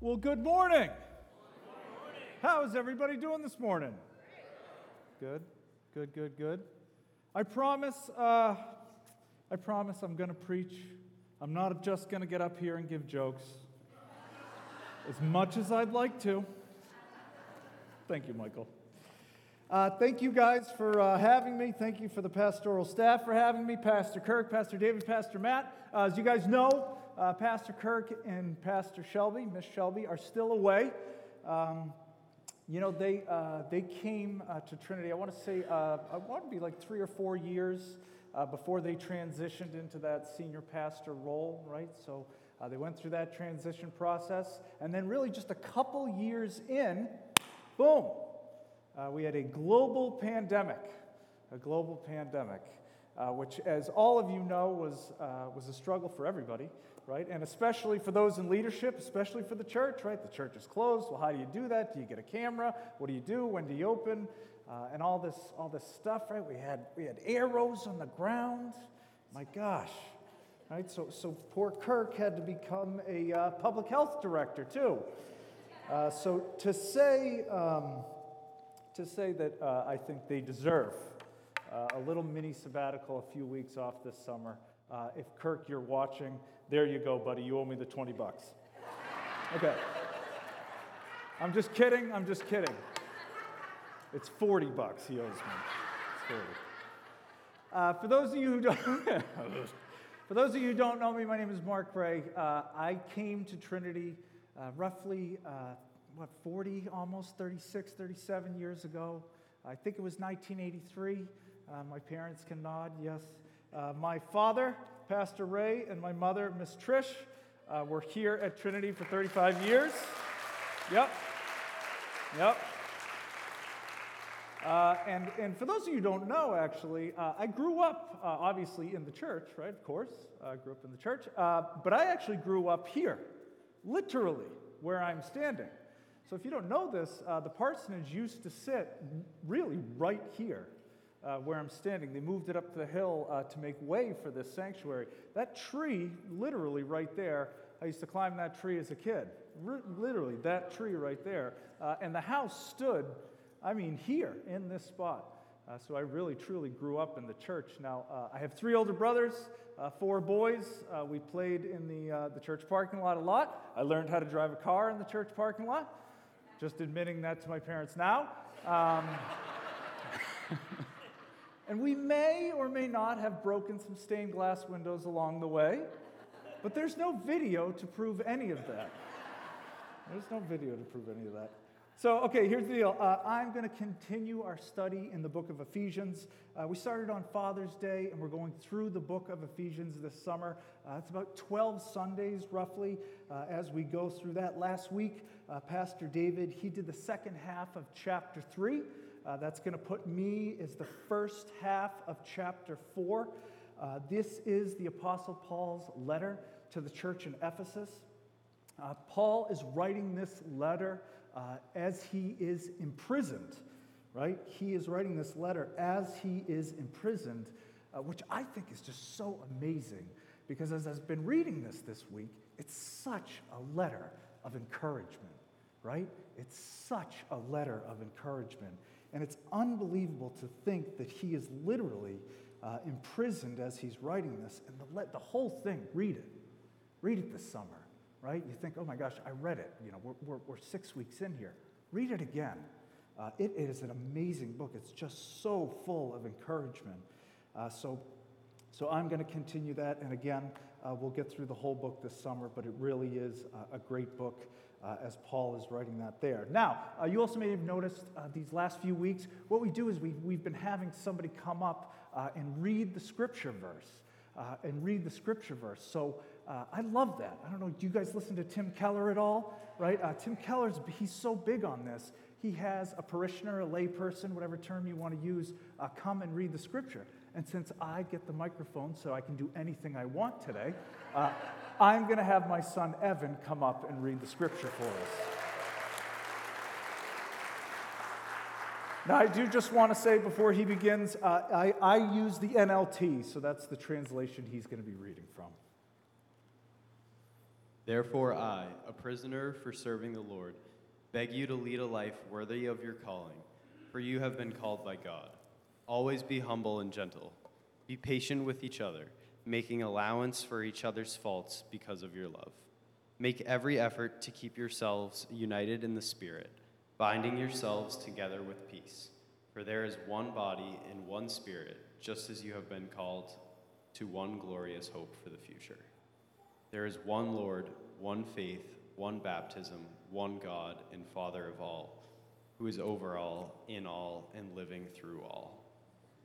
Well, good morning. How is everybody doing this morning? Good, good, good, good. I promise, uh, I promise I'm going to preach. I'm not just going to get up here and give jokes, as much as I'd like to. Thank you, Michael. Uh, thank you guys for uh, having me. Thank you for the pastoral staff for having me. Pastor Kirk, Pastor David, Pastor Matt. Uh, as you guys know, uh, Pastor Kirk and Pastor Shelby, Miss Shelby, are still away. Um, you know, they, uh, they came uh, to Trinity, I want to say, uh, I want to be like three or four years uh, before they transitioned into that senior pastor role, right? So uh, they went through that transition process. And then, really, just a couple years in, boom, we had a global pandemic. A global pandemic, which, as all of you know, was, was a struggle for everybody right? And especially for those in leadership, especially for the church, right? The church is closed. Well, how do you do that? Do you get a camera? What do you do? When do you open? Uh, and all this, all this stuff, right? We had, we had arrows on the ground. My gosh, right? So, so poor Kirk had to become a uh, public health director too. Uh, so to say, um, to say that uh, I think they deserve uh, a little mini sabbatical, a few weeks off this summer. Uh, if Kirk, you're watching, there you go, buddy. You owe me the 20 bucks. Okay. I'm just kidding. I'm just kidding. It's 40 bucks he owes me. It's 40. Uh, for those of you who don't, for those of you who don't know me, my name is Mark Gray. Uh, I came to Trinity uh, roughly, uh, what, 40, almost 36, 37 years ago. I think it was 1983. Uh, my parents can nod, yes. Uh, my father Pastor Ray and my mother, Miss Trish. Uh, we're here at Trinity for 35 years. Yep. Yep. Uh, and, and for those of you who don't know, actually, uh, I grew up, uh, obviously, in the church, right? Of course, I grew up in the church. Uh, but I actually grew up here, literally, where I'm standing. So if you don't know this, uh, the parsonage used to sit really right here uh, where I'm standing. They moved it up the hill uh, to make way for this sanctuary. That tree, literally right there, I used to climb that tree as a kid. R- literally, that tree right there. Uh, and the house stood, I mean, here in this spot. Uh, so I really, truly grew up in the church. Now, uh, I have three older brothers, uh, four boys. we played in the, the church parking lot a lot. I learned how to drive a car in the church parking lot. Just admitting that to my parents now. Um, And we may or may not have broken some stained glass windows along the way, but there's no video to prove any of that. There's no video to prove any of that. So, okay, here's the deal. Uh, I'm going to continue our study in the book of Ephesians. Uh, we started on Father's Day, and we're going through the book of Ephesians this summer. Uh, it's about 12 Sundays, roughly, uh, as we go through that. Last week, uh, Pastor David, he did the second half of chapter 3. Uh, that's going to put me as the first half of chapter 4. Uh, this is the Apostle Paul's letter to the church in Ephesus. Uh, Paul is writing this letter uh, as he is imprisoned, right? He is writing this letter as he is imprisoned, uh, which I think is just so amazing because as I've been reading this this week, it's such a letter of encouragement, right? It's such a letter of encouragement. And it's unbelievable to think that he is literally uh, imprisoned as he's writing this. And the, the whole thing, read it. Read it this summer, right? You think, oh my gosh, I read it. You know, we're, we're, we're six weeks in here. Read it again. Uh, it, it is an amazing book. It's just so full of encouragement. Uh, so, so I'm going to continue that. And again, uh, we'll get through the whole book this summer, but it really is a, a great book uh, as Paul is writing that there. Now, uh, you also may have noticed uh, these last few weeks, what we do is we, we've been having somebody come up uh, and read the scripture verse. Uh, and read the scripture verse. So uh, I love that. I don't know, do you guys listen to Tim Keller at all? Right? Tim Keller's, he's so big on this. He has a parishioner, a layperson, whatever term you want to use, come and read the scripture. And since I get the microphone so I can do anything I want today, I'm going to have my son Evan come up and read the scripture for us. Now, I do just want to say before he begins, uh, I, I use the NLT, so that's the translation he's going to be reading from. Therefore, I, a prisoner for serving the Lord, beg you to lead a life worthy of your calling, for you have been called by God. Always be humble and gentle. Be patient with each other, making allowance for each other's faults because of your love. Make every effort to keep yourselves united in the Spirit, binding yourselves together with peace. For there is one body and one Spirit, just as you have been called to one glorious hope for the future. There is one Lord, one faith, one baptism, one God and Father of all, who is over all, in all, and living through all.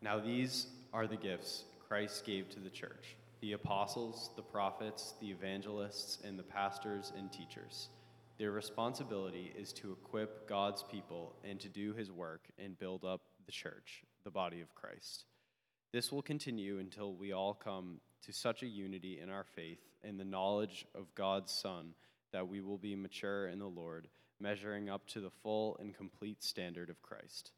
Now, these are the gifts Christ gave to the church the apostles, the prophets, the evangelists, and the pastors and teachers. Their responsibility is to equip God's people and to do his work and build up the church, the body of Christ. This will continue until we all come to such a unity in our faith and the knowledge of God's Son that we will be mature in the Lord, measuring up to the full and complete standard of Christ.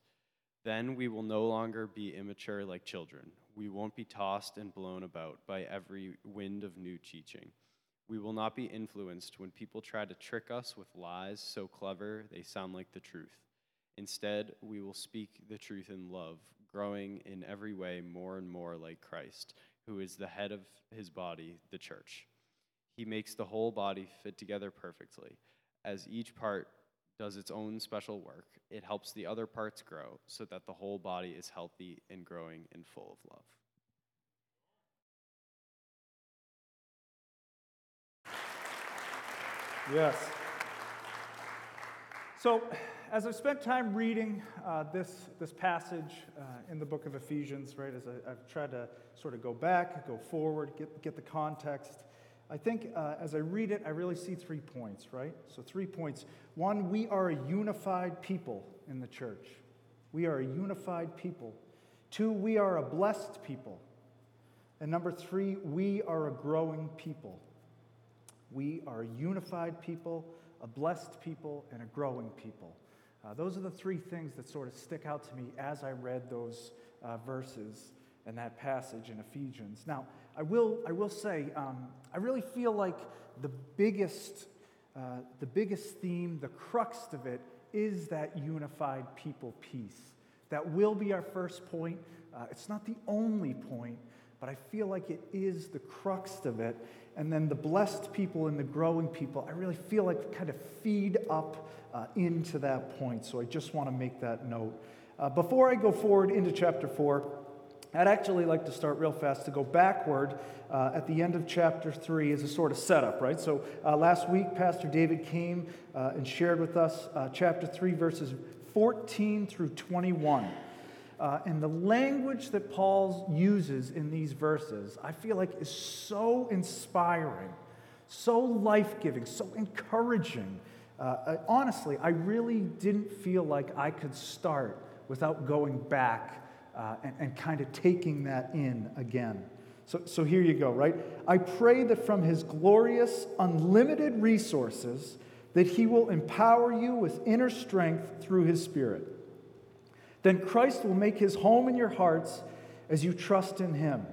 Then we will no longer be immature like children. We won't be tossed and blown about by every wind of new teaching. We will not be influenced when people try to trick us with lies so clever they sound like the truth. Instead, we will speak the truth in love, growing in every way more and more like Christ, who is the head of his body, the church. He makes the whole body fit together perfectly. As each part does its own special work, it helps the other parts grow so that the whole body is healthy and growing and full of love. Yes. So, as I've spent time reading uh, this, this passage uh, in the book of Ephesians, right, as I, have tried to sort of go back, go forward, get, get the context, I think uh, as I read it, I really see three points, right? So, three points. One, we are a unified people in the church. We are a unified people. Two, we are a blessed people. And number three, we are a growing people. We are a unified people, a blessed people, and a growing people. Uh, those are the three things that sort of stick out to me as I read those uh, verses and that passage in Ephesians. Now, I will, I will say, um, I really feel like the biggest, uh, the biggest theme, the crux of it, is that unified people piece. That will be our first point. Uh, it's not the only point, but I feel like it is the crux of it. And then the blessed people and the growing people, I really feel like kind of feed up uh, into that point. So I just want to make that note. Uh, before I go forward into chapter 4, I'd actually like to start real fast to go backward uh, at the end of chapter 3 as a sort of setup, right? So uh, last week, Pastor David came uh, and shared with us uh, chapter 3, verses 14 through 21. Uh, and the language that Paul uses in these verses, I feel like is so inspiring, so life giving, so encouraging uh, honestly, I really didn't feel like I could start without going back uh, and, and kind of taking that in again. So, so here you go, right? I pray that from his glorious, unlimited resources, that he will empower you with inner strength through his Spirit. Then Christ will make his home in your hearts as you trust in him.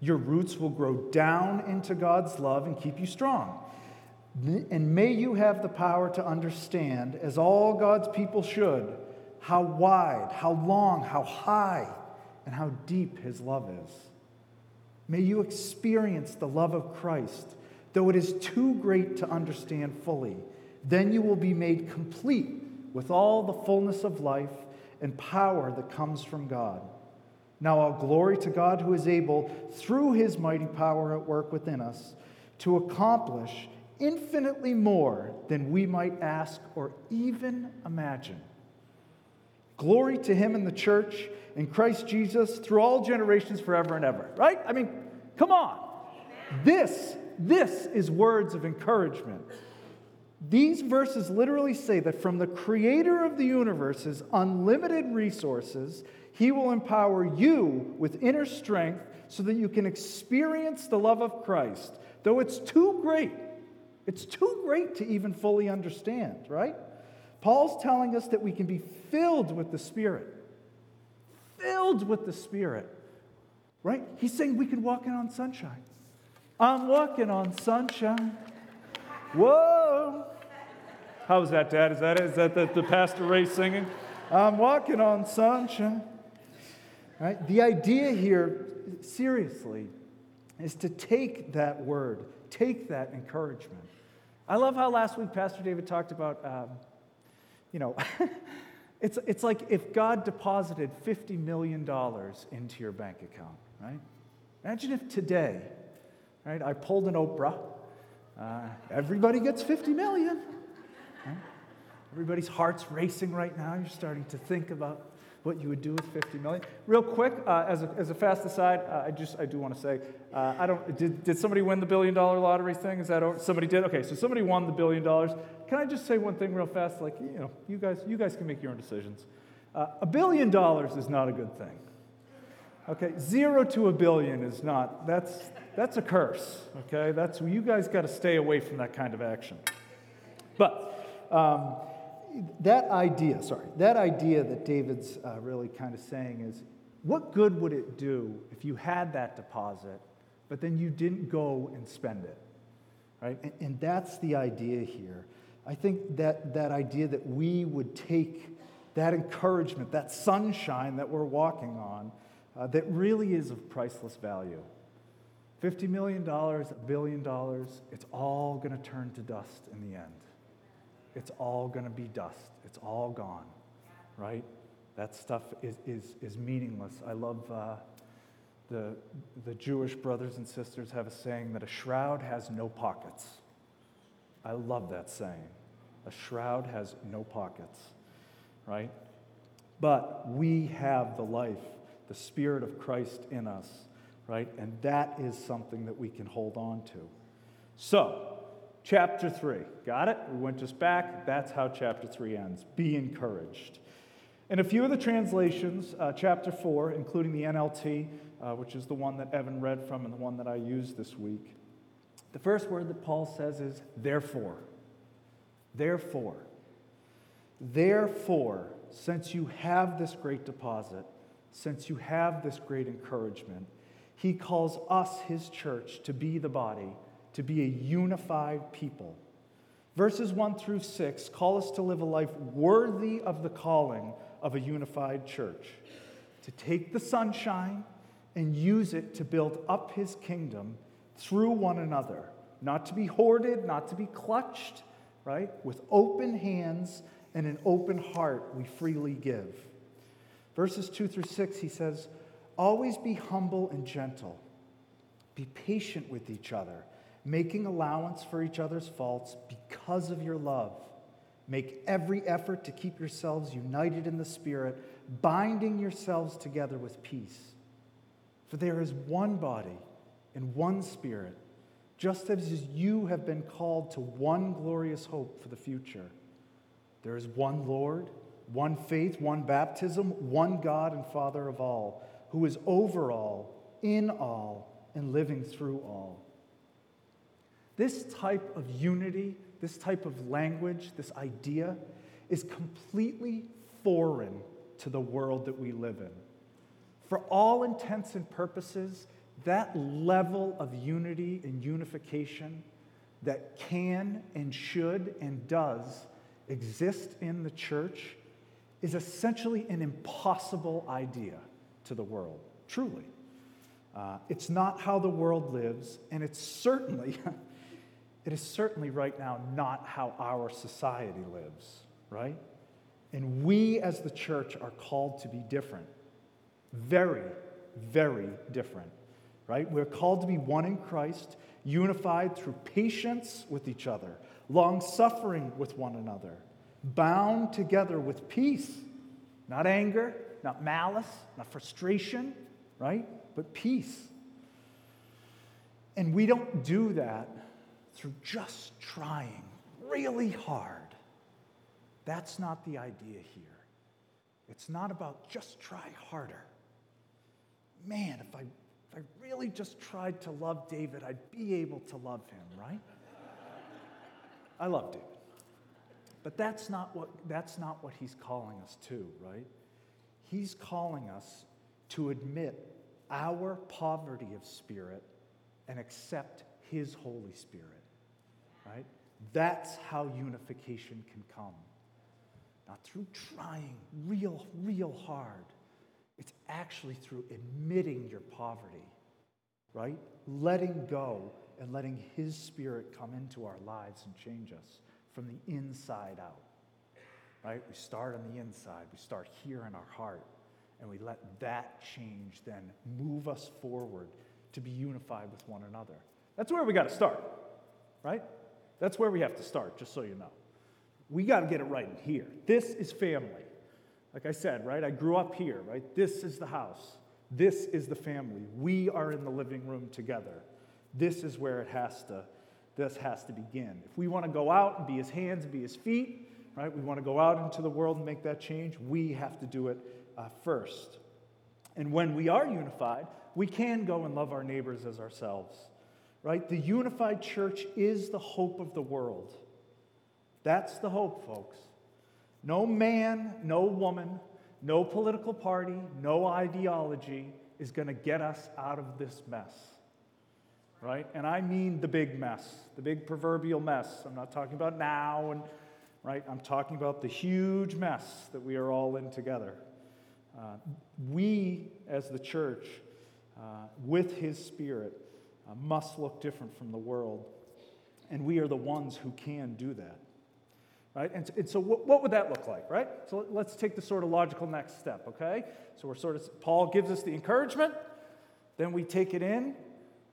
Your roots will grow down into God's love and keep you strong. And may you have the power to understand, as all God's people should, how wide, how long, how high, and how deep His love is. May you experience the love of Christ, though it is too great to understand fully. Then you will be made complete with all the fullness of life and power that comes from God. Now, all glory to God who is able, through his mighty power at work within us, to accomplish infinitely more than we might ask or even imagine. Glory to him in the church in Christ Jesus through all generations forever and ever. Right? I mean, come on. This This is words of encouragement. These verses literally say that from the creator of the universe's unlimited resources, he will empower you with inner strength so that you can experience the love of Christ, though it's too great. It's too great to even fully understand, right? Paul's telling us that we can be filled with the Spirit. Filled with the Spirit, right? He's saying we can walk in on sunshine. I'm walking on sunshine. Whoa. How's that, Dad? Is that it? Is that the, the Pastor Ray singing? I'm walking on sunshine. Right? The idea here, seriously, is to take that word, take that encouragement. I love how last week Pastor David talked about, um, you know, it's, it's like if God deposited $50 million into your bank account, right? Imagine if today, right, I pulled an Oprah, uh, everybody gets 50 million. Right? Everybody's heart's racing right now. You're starting to think about what you would do with 50 million. Real quick, uh, as, a, as a fast aside, uh, I just I do want to say, uh, I don't. Did, did somebody win the billion dollar lottery thing? Is that over? somebody did? Okay, so somebody won the billion dollars. Can I just say one thing real fast? Like you know, you guys you guys can make your own decisions. Uh, a billion dollars is not a good thing. Okay, zero to a billion is not. That's that's a curse. Okay, that's you guys got to stay away from that kind of action. But. Um, that idea, sorry, that idea that David's uh, really kind of saying is what good would it do if you had that deposit, but then you didn't go and spend it? Right? And, and that's the idea here. I think that that idea that we would take that encouragement, that sunshine that we're walking on, uh, that really is of priceless value. $50 million, a billion dollars, it's all going to turn to dust in the end it's all going to be dust. It's all gone, right? That stuff is, is, is meaningless. I love uh, the, the Jewish brothers and sisters have a saying that a shroud has no pockets. I love that saying. A shroud has no pockets, right? But we have the life, the Spirit of Christ in us, right? And that is something that we can hold on to. So, chapter 3. Got it? We went just back. That's how chapter 3 ends. Be encouraged. In a few of the translations, uh, chapter 4, including the NLT, uh, which is the one that Evan read from and the one that I used this week, the first word that Paul says is therefore. Therefore. Therefore, since you have this great deposit, since you have this great encouragement, he calls us, his church, to be the body to be a unified people. Verses 1 through 6 call us to live a life worthy of the calling of a unified church, to take the sunshine and use it to build up his kingdom through one another, not to be hoarded, not to be clutched, right? With open hands and an open heart, we freely give. Verses 2 through 6, he says, Always be humble and gentle, be patient with each other making allowance for each other's faults because of your love. Make every effort to keep yourselves united in the Spirit, binding yourselves together with peace. For there is one body and one Spirit, just as you have been called to one glorious hope for the future. There is one Lord, one faith, one baptism, one God and Father of all, who is over all, in all, and living through all. This type of unity, this type of language, this idea is completely foreign to the world that we live in. For all intents and purposes, that level of unity and unification that can and should and does exist in the church is essentially an impossible idea to the world, truly. Uh, it's not how the world lives, and it's certainly It is certainly right now not how our society lives, right? And we as the church are called to be different. Very, very different, right? We're called to be one in Christ, unified through patience with each other, long suffering with one another, bound together with peace, not anger, not malice, not frustration, right? But peace. And we don't do that through just trying really hard. That's not the idea here. It's not about just try harder. Man, if I, if I really just tried to love David, I'd be able to love him, right? I love David. But that's not what, that's not what he's calling us to, right? He's calling us to admit our poverty of spirit and accept his Holy Spirit, right? That's how unification can come. Not through trying real, real hard. It's actually through admitting your poverty, right? Letting go and letting His Spirit come into our lives and change us from the inside out. Right? We start on the inside, we start here in our heart, and we let that change then move us forward to be unified with one another. That's where we got to start, right? That's where we have to start, just so you know. We got to get it right in here. This is family. Like I said, right? I grew up here, right? This is the house. This is the family. We are in the living room together. This is where it has to this has to begin. If we want to go out and be his hands and be his feet, right? We want to go out into the world and make that change. We have to do it uh, first. And when we are unified, we can go and love our neighbors as ourselves, right? The unified church is the hope of the world. That's the hope, folks. No man, no woman, no political party, no ideology is going to get us out of this mess. Right? And I mean the big mess, the big proverbial mess. I'm not talking about now and right? I'm talking about the huge mess that we are all in together. Uh, we, as the church, uh, with His Spirit, uh, must look different from the world. And we are the ones who can do that right? And, and so, what, what, would that look like, right? So, let's take the sort of logical next step, okay? So, we're sort of, Paul gives us the encouragement, then we take it in,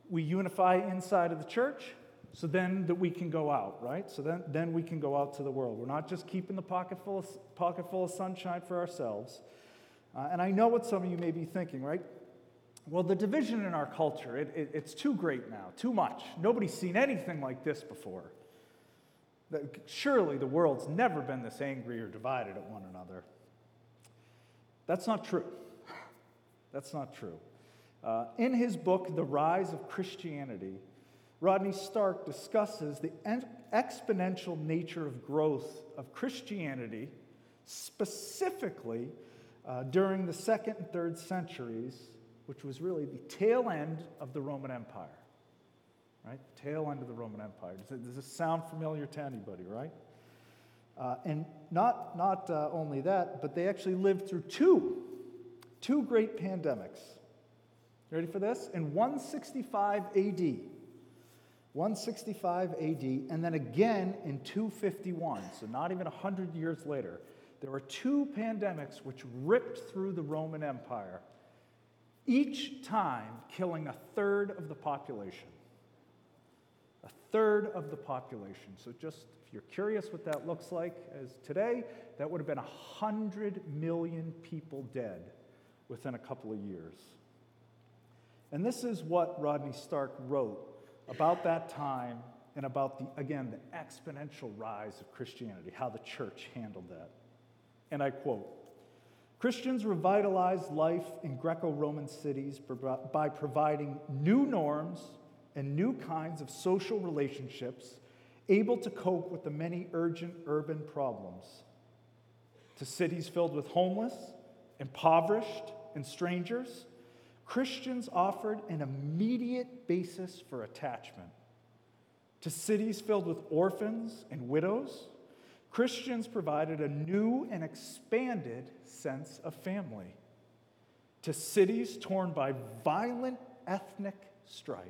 we unify inside of the church, so then that we can go out, right? So then, then we can go out to the world. We're not just keeping the pocket full of, pocket full of sunshine for ourselves. Uh, and I know what some of you may be thinking, right? Well, the division in our culture, it, it, it's too great now, too much. Nobody's seen anything like this before. Surely the world's never been this angry or divided at one another. That's not true. That's not true. Uh, in his book, The Rise of Christianity, Rodney Stark discusses the exponential nature of growth of Christianity, specifically uh, during the second and third centuries, which was really the tail end of the Roman Empire right? The tail end of the Roman Empire. Does, does this sound familiar to anybody, right? Uh, and not, not uh, only that, but they actually lived through two, two great pandemics. You ready for this? In 165 AD. 165 AD, and then again in 251, so not even 100 years later, there were two pandemics which ripped through the Roman Empire, each time killing a third of the population a third of the population. So, just if you're curious what that looks like as today, that would have been 100 million people dead within a couple of years. And this is what Rodney Stark wrote about that time and about the, again, the exponential rise of Christianity, how the church handled that. And I quote Christians revitalized life in Greco Roman cities by providing new norms and new kinds of social relationships able to cope with the many urgent urban problems. To cities filled with homeless, impoverished, and strangers, Christians offered an immediate basis for attachment. To cities filled with orphans and widows, Christians provided a new and expanded sense of family. To cities torn by violent ethnic strife,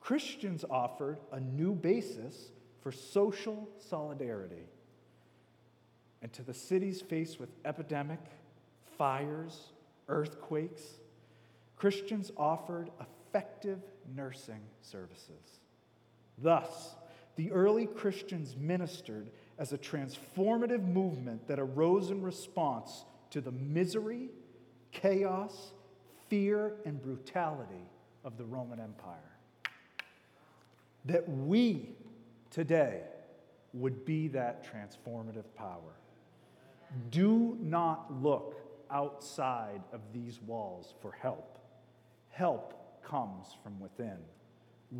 Christians offered a new basis for social solidarity. And to the cities faced with epidemic, fires, earthquakes, Christians offered effective nursing services. Thus, the early Christians ministered as a transformative movement that arose in response to the misery, chaos, fear, and brutality of the Roman Empire. that we today would be that transformative power. Do not look outside of these walls for help. Help comes from within.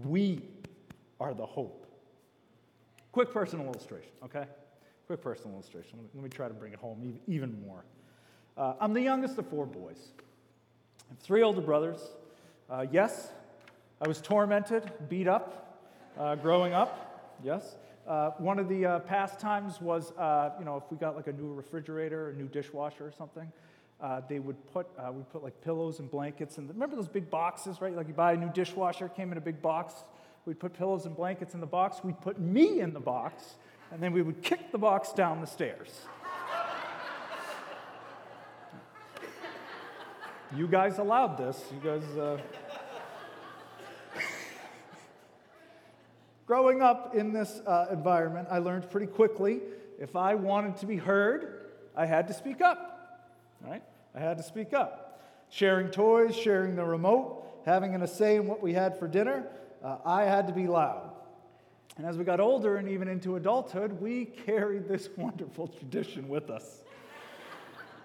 We are the hope. Quick personal illustration, okay? Quick personal illustration. Let me try to bring it home even more. Uh, I'm the youngest of four boys. I have three older brothers. Uh, yes, I was tormented, beat up uh, growing up. Yes. Uh, one of the uh, pastimes was, uh, you know, if we got like a new refrigerator, a new dishwasher or something, they would put, we put like pillows and blankets. And remember those big boxes, right? Like you buy a new dishwasher, came in a big box. We'd put pillows and blankets in the box. We'd put me in the box, and then we would kick the box down the stairs. you guys allowed this. You guys. Uh... Growing up in this uh, environment, I learned pretty quickly if I wanted to be heard, I had to speak up. Right? I had to speak up. Sharing toys, sharing the remote, having a say in what we had for dinner, uh, I had to be loud. And as we got older and even into adulthood, we carried this wonderful tradition with us.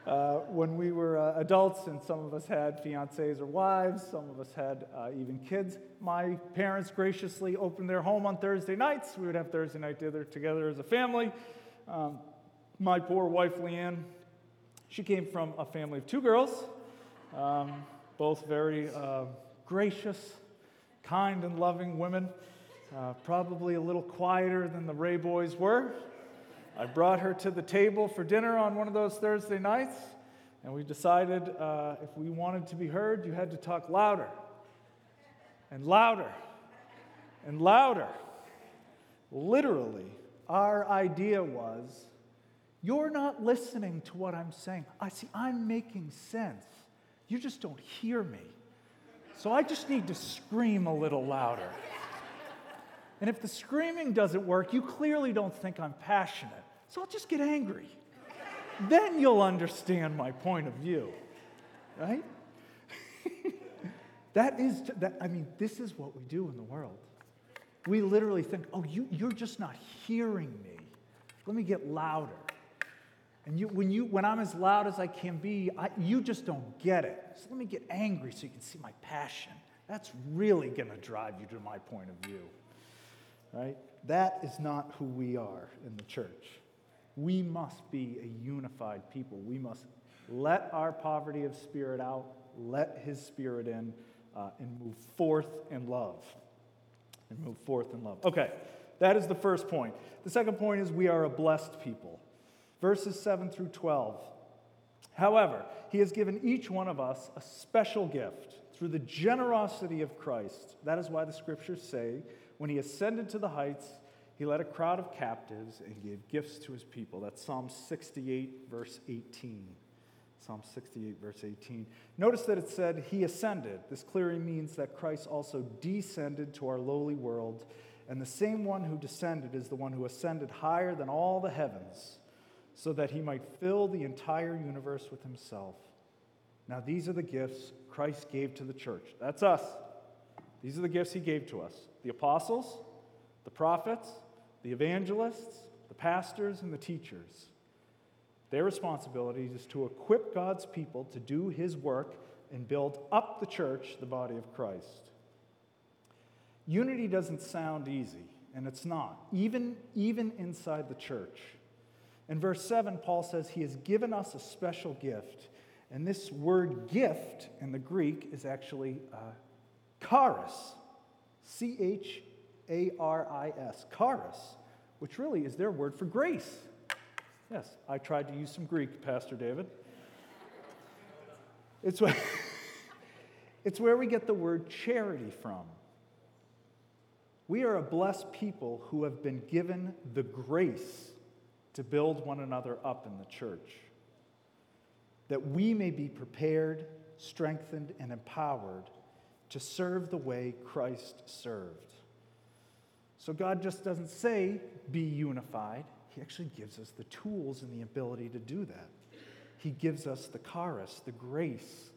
Uh, when we were uh, adults, and some of us had fiancés or wives, some of us had uh, even kids, my parents graciously opened their home on Thursday nights. We would have Thursday night dinner together as a family. Um, my poor wife, Leanne, she came from a family of two girls, um, both very uh, gracious, kind, and loving women, uh, probably a little quieter than the Ray boys were. I brought her to the table for dinner on one of those Thursday nights, and we decided uh, if we wanted to be heard, you had to talk louder and louder and louder. Literally, our idea was you're not listening to what I'm saying. I see, I'm making sense. You just don't hear me. So I just need to scream a little louder. And if the screaming doesn't work, you clearly don't think I'm passionate. So I'll just get angry. then you'll understand my point of view. Right? that is, that, I mean, this is what we do in the world. We literally think, oh, you, you're just not hearing me. Let me get louder. And you, when, you, when I'm as loud as I can be, I, you just don't get it. So let me get angry so you can see my passion. That's really going to drive you to my point of view. Right? That is not who we are in the church. We must be a unified people. We must let our poverty of spirit out, let his spirit in, uh, and move forth in love. And move forth in love. Okay, that is the first point. The second point is we are a blessed people verses 7 through 12. However, he has given each one of us a special gift through the generosity of Christ. That is why the scriptures say, when he ascended to the heights, he led a crowd of captives and gave gifts to his people. That's Psalm 68, verse 18. Psalm 68, verse 18. Notice that it said, He ascended. This clearly means that Christ also descended to our lowly world. And the same one who descended is the one who ascended higher than all the heavens so that he might fill the entire universe with himself. Now, these are the gifts Christ gave to the church. That's us. These are the gifts he gave to us the apostles, the prophets, the evangelists, the pastors, and the teachers. Their responsibility is to equip God's people to do his work and build up the church, the body of Christ. Unity doesn't sound easy, and it's not, even, even inside the church. In verse 7, Paul says he has given us a special gift. And this word gift in the Greek is actually uh, charis, C H A R I S, charis, which really is their word for grace. Yes, I tried to use some Greek, Pastor David. It's, it's where we get the word charity from. We are a blessed people who have been given the grace to build one another up in the church, that we may be prepared, strengthened, and empowered to serve the way Christ served. So God just doesn't say, be unified. He actually gives us the tools and the ability to do that. He gives us the charis, the grace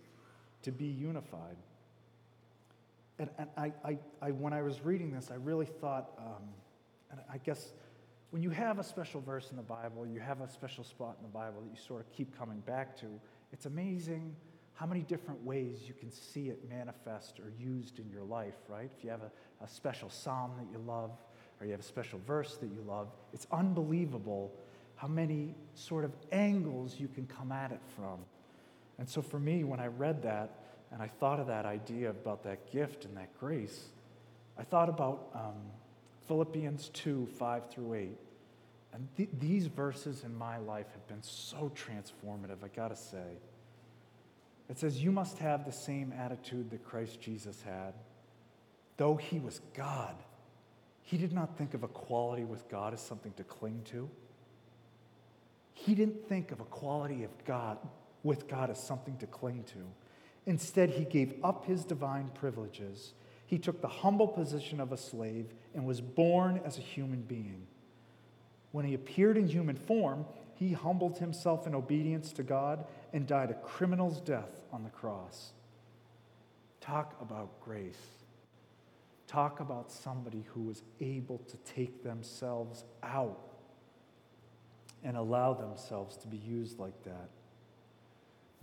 to be unified. and, and I, I, I, when I was reading this, I really thought, um, and I guess when you have a special verse in the Bible, you have a special spot in the Bible that you sort of keep coming back to, it's amazing how many different ways you can see it manifest or used in your life, right? If you have a, a special psalm that you love, or you have a special verse that you love, it's unbelievable how many sort of angles you can come at it from. And so for me, when I read that and I thought of that idea about that gift and that grace, I thought about um, Philippians 2 5 through 8. And th- these verses in my life have been so transformative, I gotta say. It says, You must have the same attitude that Christ Jesus had. Though he was God, he did not think of equality with God as something to cling to. He didn't think of equality of God with God as something to cling to. Instead, he gave up his divine privileges. He took the humble position of a slave and was born as a human being. When he appeared in human form, he humbled himself in obedience to God and died a criminal's death on the cross. Talk about grace. Talk about somebody who was able to take themselves out and allow themselves to be used like that.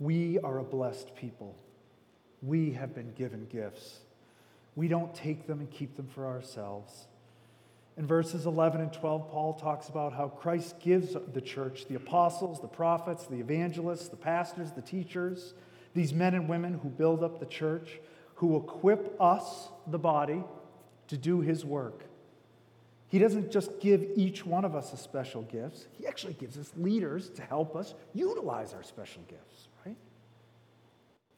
We are a blessed people. We have been given gifts. We don't take them and keep them for ourselves. In verses 11 and 12, Paul talks about how Christ gives the church the apostles, the prophets, the evangelists, the pastors, the teachers, these men and women who build up the church, who equip us, the body, to do his work. He doesn't just give each one of us a special gifts, he actually gives us leaders to help us utilize our special gifts, right?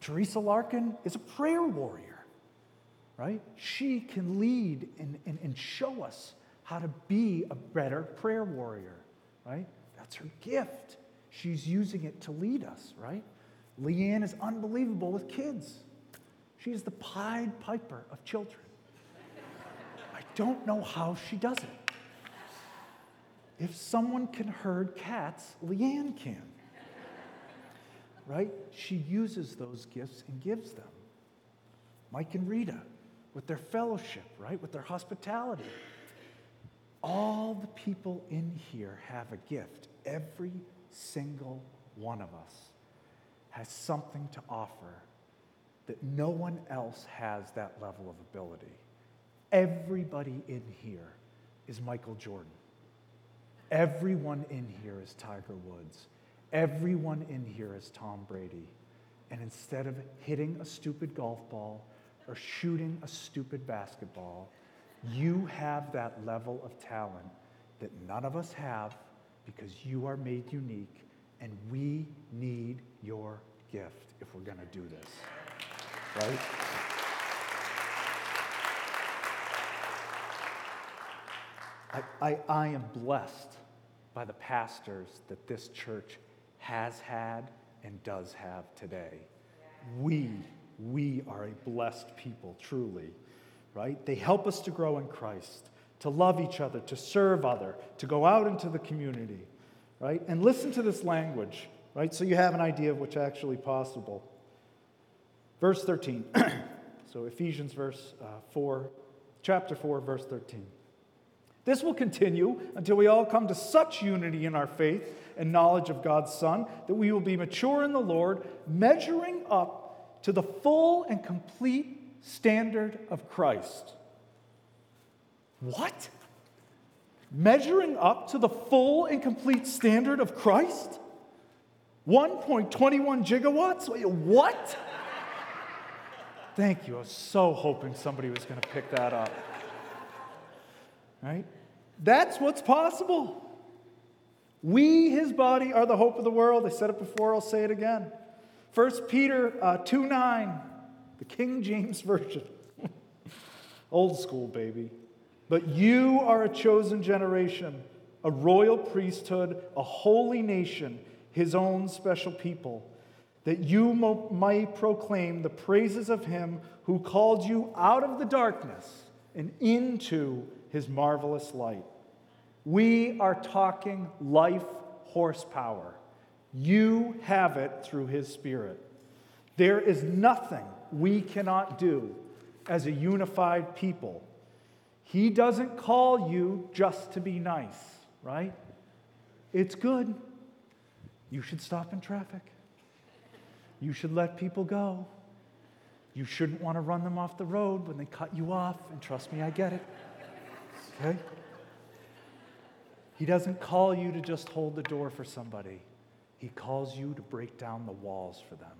Teresa Larkin is a prayer warrior, right? She can lead and, and, and show us how to be a better prayer warrior, right? That's her gift. She's using it to lead us, right? Leanne is unbelievable with kids. She's the Pied Piper of children. I don't know how she does it. If someone can herd cats, Leanne can. Right? She uses those gifts and gives them. Mike and Rita, with their fellowship, right? With their hospitality. All the people in here have a gift. Every single one of us has something to offer that no one else has that level of ability. Everybody in here is Michael Jordan. Everyone in here is Tiger Woods. Everyone in here is Tom Brady. And instead of hitting a stupid golf ball or shooting a stupid basketball, you have that level of talent that none of us have because you are made unique, and we need your gift if we're going to do this. Right? I, I, I am blessed by the pastors that this church has had and does have today. We, we are a blessed people, truly right? They help us to grow in Christ, to love each other, to serve other, to go out into the community, right? And listen to this language, right? So you have an idea of what's actually possible. Verse 13. so Ephesians verse uh, 4, chapter 4, verse 13. This will continue until we all come to such unity in our faith and knowledge of God's Son that we will be mature in the Lord, measuring up to the full and complete standard of Christ. What? Measuring up to the full and complete standard of Christ? 1.21 gigawatts? What? Thank you. I was so hoping somebody was going to pick that up. Right? That's what's possible. We, his body, are the hope of the world. I said it before, I'll say it again. 1 Peter uh, 2 9 the King James Version. Old school, baby. But you are a chosen generation, a royal priesthood, a holy nation, his own special people, that you mo- might proclaim the praises of him who called you out of the darkness and into his marvelous light. We are talking life horsepower. You have it through his spirit. There is nothing we cannot do as a unified people. He doesn't call you just to be nice, right? It's good. You should stop in traffic. You should let people go. You shouldn't want to run them off the road when they cut you off, and trust me, I get it. Okay? He doesn't call you to just hold the door for somebody, He calls you to break down the walls for them.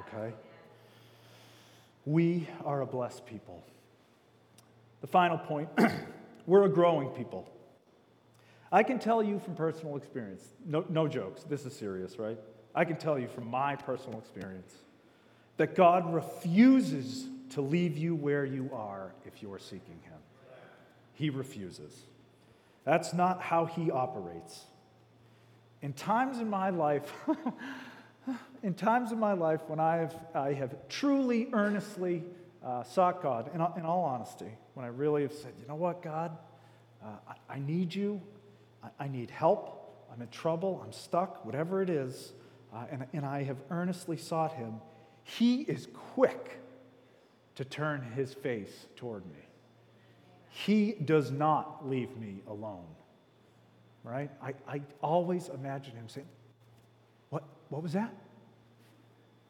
Okay? We are a blessed people. The final point we're a growing people. I can tell you from personal experience, no, no jokes, this is serious, right? I can tell you from my personal experience that God refuses to leave you where you are if you're seeking Him. He refuses. That's not how He operates. In times in my life, in times in my life when I have, I have truly, earnestly uh, sought God, in, in all honesty, when I really have said, you know what, God, uh, I, I, need you, I, I, need help, I'm in trouble, I'm stuck, whatever it is, uh, and, and I have earnestly sought Him, He is quick to turn His face toward me. He does not leave me alone. Right? I, I always imagine him saying, What, what was that?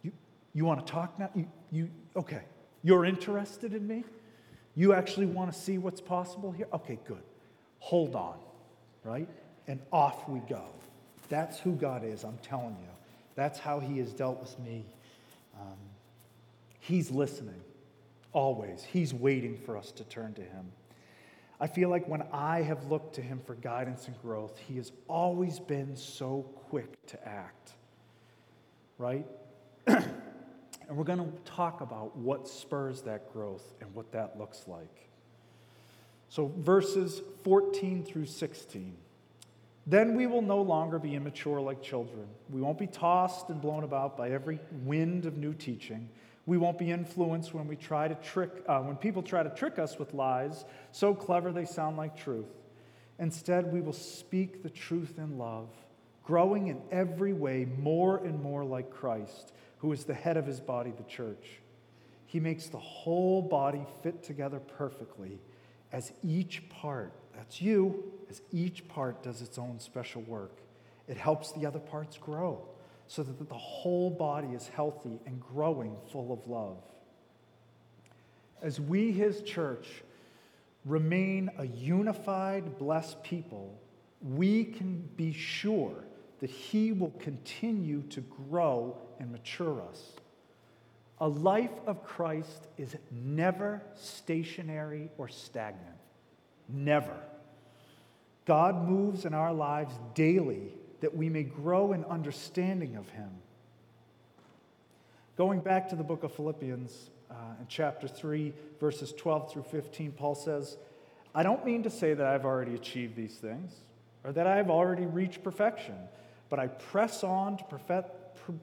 You, you want to talk now? You, you, okay. You're interested in me? You actually want to see what's possible here? Okay, good. Hold on, right? And off we go. That's who God is, I'm telling you. That's how He has dealt with me. Um, he's listening, always. He's waiting for us to turn to Him. I feel like when I have looked to Him for guidance and growth, He has always been so quick to act, right? And we're going to talk about what spurs that growth and what that looks like. So, verses 14 through 16. Then we will no longer be immature like children. We won't be tossed and blown about by every wind of new teaching. We won't be influenced when we try to trick, uh, when people try to trick us with lies, so clever they sound like truth. Instead, we will speak the truth in love, growing in every way more and more like Christ who is the head of his body, the church. He makes the whole body fit together perfectly as each part, that's you, as each part does its own special work. It helps the other parts grow so that the whole body is healthy and growing full of love. As we, his church, remain a unified, blessed people, we can be sure that he will continue to grow and mature us. A life of Christ is never stationary or stagnant. Never. God moves in our lives daily that we may grow in understanding of Him. Going back to the book of Philippians, uh, in chapter 3, verses 12 through 15, Paul says, I don't mean to say that I've already achieved these things or that I've already reached perfection, but I press on to perfect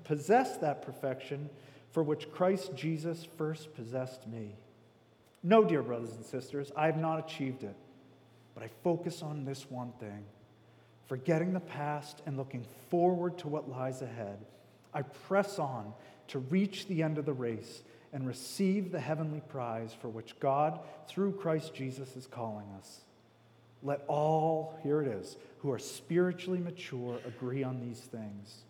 possess that perfection for which Christ Jesus first possessed me. No, dear brothers and sisters, I have not achieved it, but I focus on this one thing. Forgetting the past and looking forward to what lies ahead, I press on to reach the end of the race and receive the heavenly prize for which God, through Christ Jesus, is calling us. Let all, here it is, who are spiritually mature agree on these things.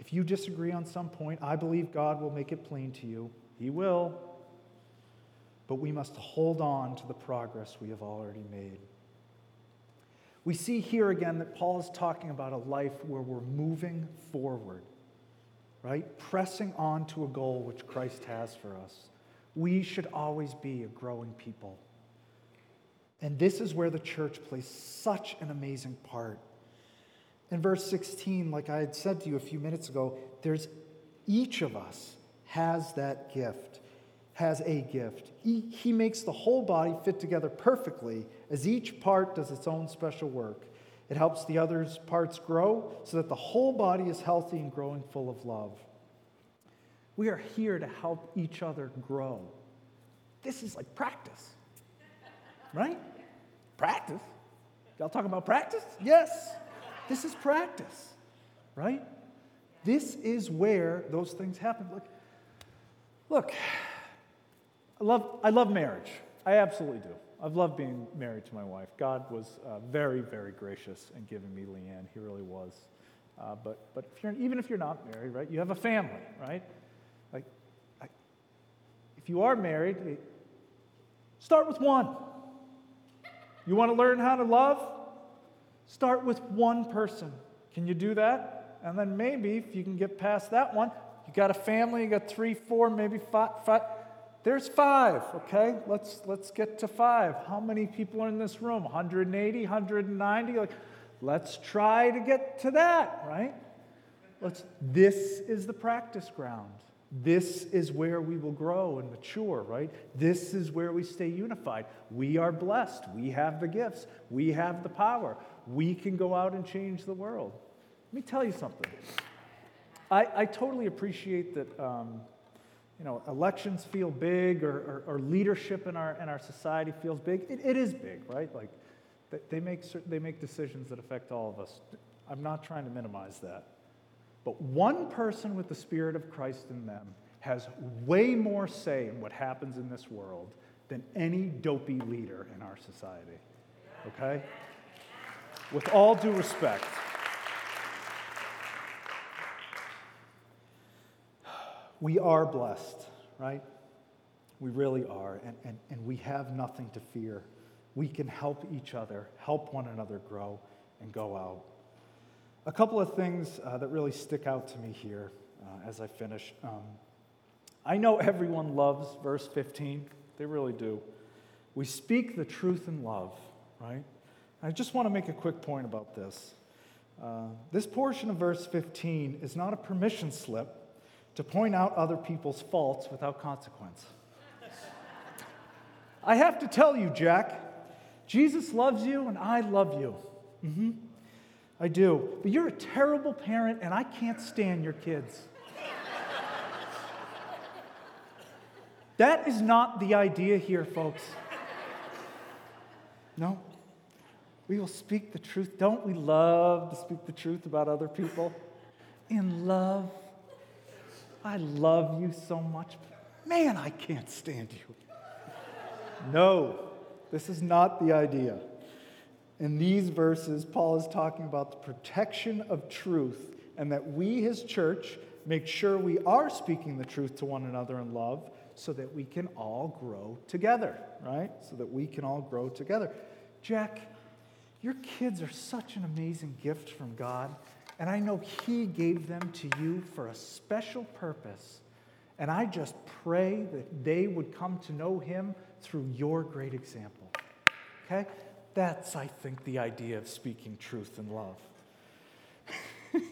If you disagree on some point, I believe God will make it plain to you. He will. But we must hold on to the progress we have already made. We see here again that Paul is talking about a life where we're moving forward, right? Pressing on to a goal which Christ has for us. We should always be a growing people. And this is where the church plays such an amazing part. In verse 16, like I had said to you a few minutes ago, there's each of us has that gift, has a gift. He, he makes the whole body fit together perfectly as each part does its own special work. It helps the other parts grow so that the whole body is healthy and growing full of love. We are here to help each other grow. This is like practice, right? Practice? Y'all talking about practice? Yes. This is practice, right? This is where those things happen. Look, look, I love, I love marriage. I absolutely do. I've loved being married to my wife. God was uh, very, very gracious in giving me Leanne. He really was. Uh, but but if even if you're not married, right, you have a family, right? Like, I, if you are married, start with one. You want to learn how to love? Start with one person. Can you do that? And then maybe if you can get past that one, you got a family, you got three, four, maybe five, five. There's five, okay? Let's let's get to five. How many people are in this room? 180, 190? Like, let's try to get to that, right? Let's this is the practice ground. This is where we will grow and mature, right? This is where we stay unified. We are blessed. We have the gifts. We have the power. We can go out and change the world. Let me tell you something. I, I totally appreciate that um, you know, elections feel big or, or, or, leadership in our, in our society feels big. It, it is big, right? Like they make, they make decisions that affect all of us. I'm not trying to minimize that. But one person with the Spirit of Christ in them has way more say in what happens in this world than any dopey leader in our society. Okay? With all due respect. We are blessed, right? We really are. And, and, and we have nothing to fear. We can help each other, help one another grow, and go out. A couple of things uh, that really stick out to me here uh, as I finish. Um, I know everyone loves verse 15, they really do. We speak the truth in love, right? I just want to make a quick point about this. Uh, this portion of verse 15 is not a permission slip to point out other people's faults without consequence. I have to tell you, Jack, Jesus loves you and I love you. Mm-hmm. I do. But you're a terrible parent and I can't stand your kids. that is not the idea here, folks. No. We will speak the truth. Don't we love to speak the truth about other people? In love. I love you so much. Man, I can't stand you. No, this is not the idea. In these verses, Paul is talking about the protection of truth and that we, his church, make sure we are speaking the truth to one another in love so that we can all grow together, right? So that we can all grow together. Jack, your kids are such an amazing gift from God, and I know He gave them to you for a special purpose. And I just pray that they would come to know Him through your great example. Okay? That's, I think, the idea of speaking truth and love.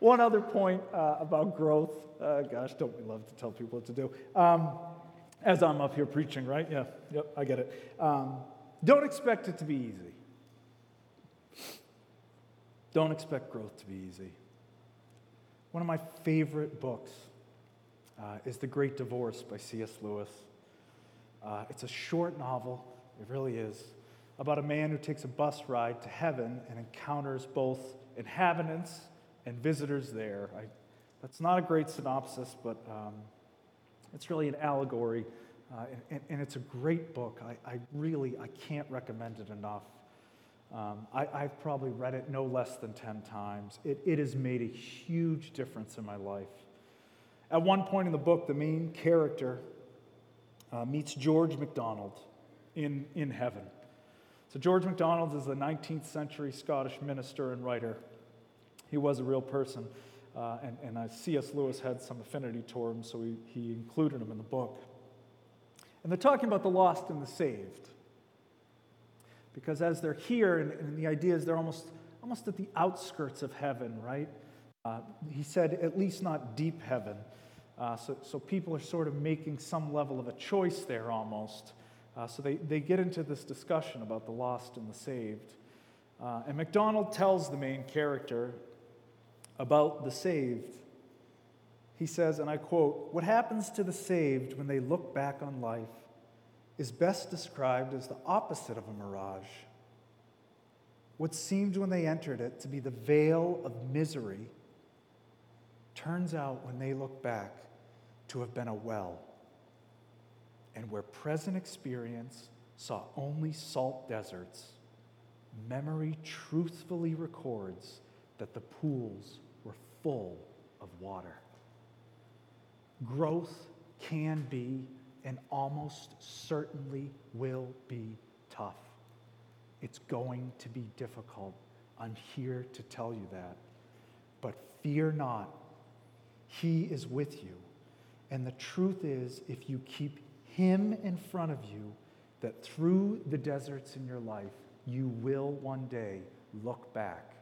One other point uh, about growth. Uh, gosh, don't we love to tell people what to do? Um, as I'm up here preaching, right? Yeah, yep, I get it. Um, don't expect it to be easy. Don't expect growth to be easy. One of my favorite books uh, is The Great Divorce by C.S. Lewis. Uh, it's a short novel, it really is about a man who takes a bus ride to heaven and encounters both inhabitants and visitors there. I, that's not a great synopsis, but um, it's really an allegory, uh, and, and, it's a great book. I, I, really I can't recommend it enough. Um, I, have probably read it no less than 10 times. It, it has made a huge difference in my life. At one point in the book, the main character uh, meets George MacDonald in, in heaven. So, George MacDonald is a 19th century Scottish minister and writer. He was a real person, uh, and, and uh, C.S. Lewis had some affinity toward him, so he, he included him in the book. And they're talking about the lost and the saved. Because as they're here, and, and the idea is they're almost, almost at the outskirts of heaven, right? Uh, he said, at least not deep heaven. Uh, so, so people are sort of making some level of a choice there almost. Uh, so they, they get into this discussion about the lost and the saved. Uh, and MacDonald tells the main character about the saved. He says, and I quote, What happens to the saved when they look back on life is best described as the opposite of a mirage. What seemed when they entered it to be the vale of misery turns out when they look back to have been a well And where present experience saw only salt deserts, memory truthfully records that the pools were full of water. Growth can be and almost certainly will be tough. It's going to be difficult. I'm here to tell you that. But fear not, He is with you. And the truth is, if you keep Him in front of you, that through the deserts in your life, you will one day look back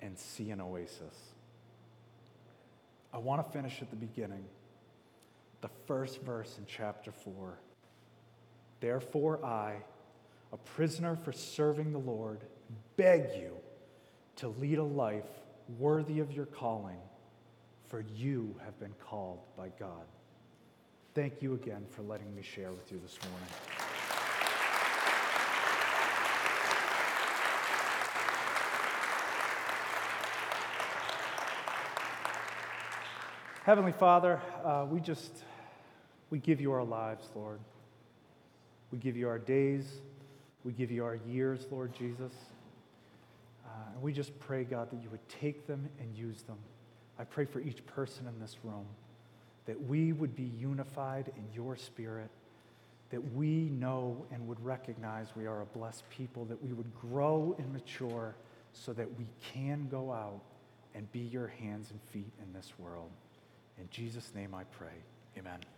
and see an oasis. I want to finish at the beginning, the first verse in chapter 4. Therefore, I, a prisoner for serving the Lord, beg you to lead a life worthy of your calling, for you have been called by God. Thank you again for letting me share with you this morning. Heavenly Father, uh, we just, we give you our lives, Lord. We give you our days. We give you our years, Lord Jesus. Uh, and we just pray, God, that you would take them and use them. I pray for each person in this room that we would be unified in your spirit, that we know and would recognize we are a blessed people, that we would grow and mature so that we can go out and be your hands and feet in this world. In Jesus' name I pray. Amen.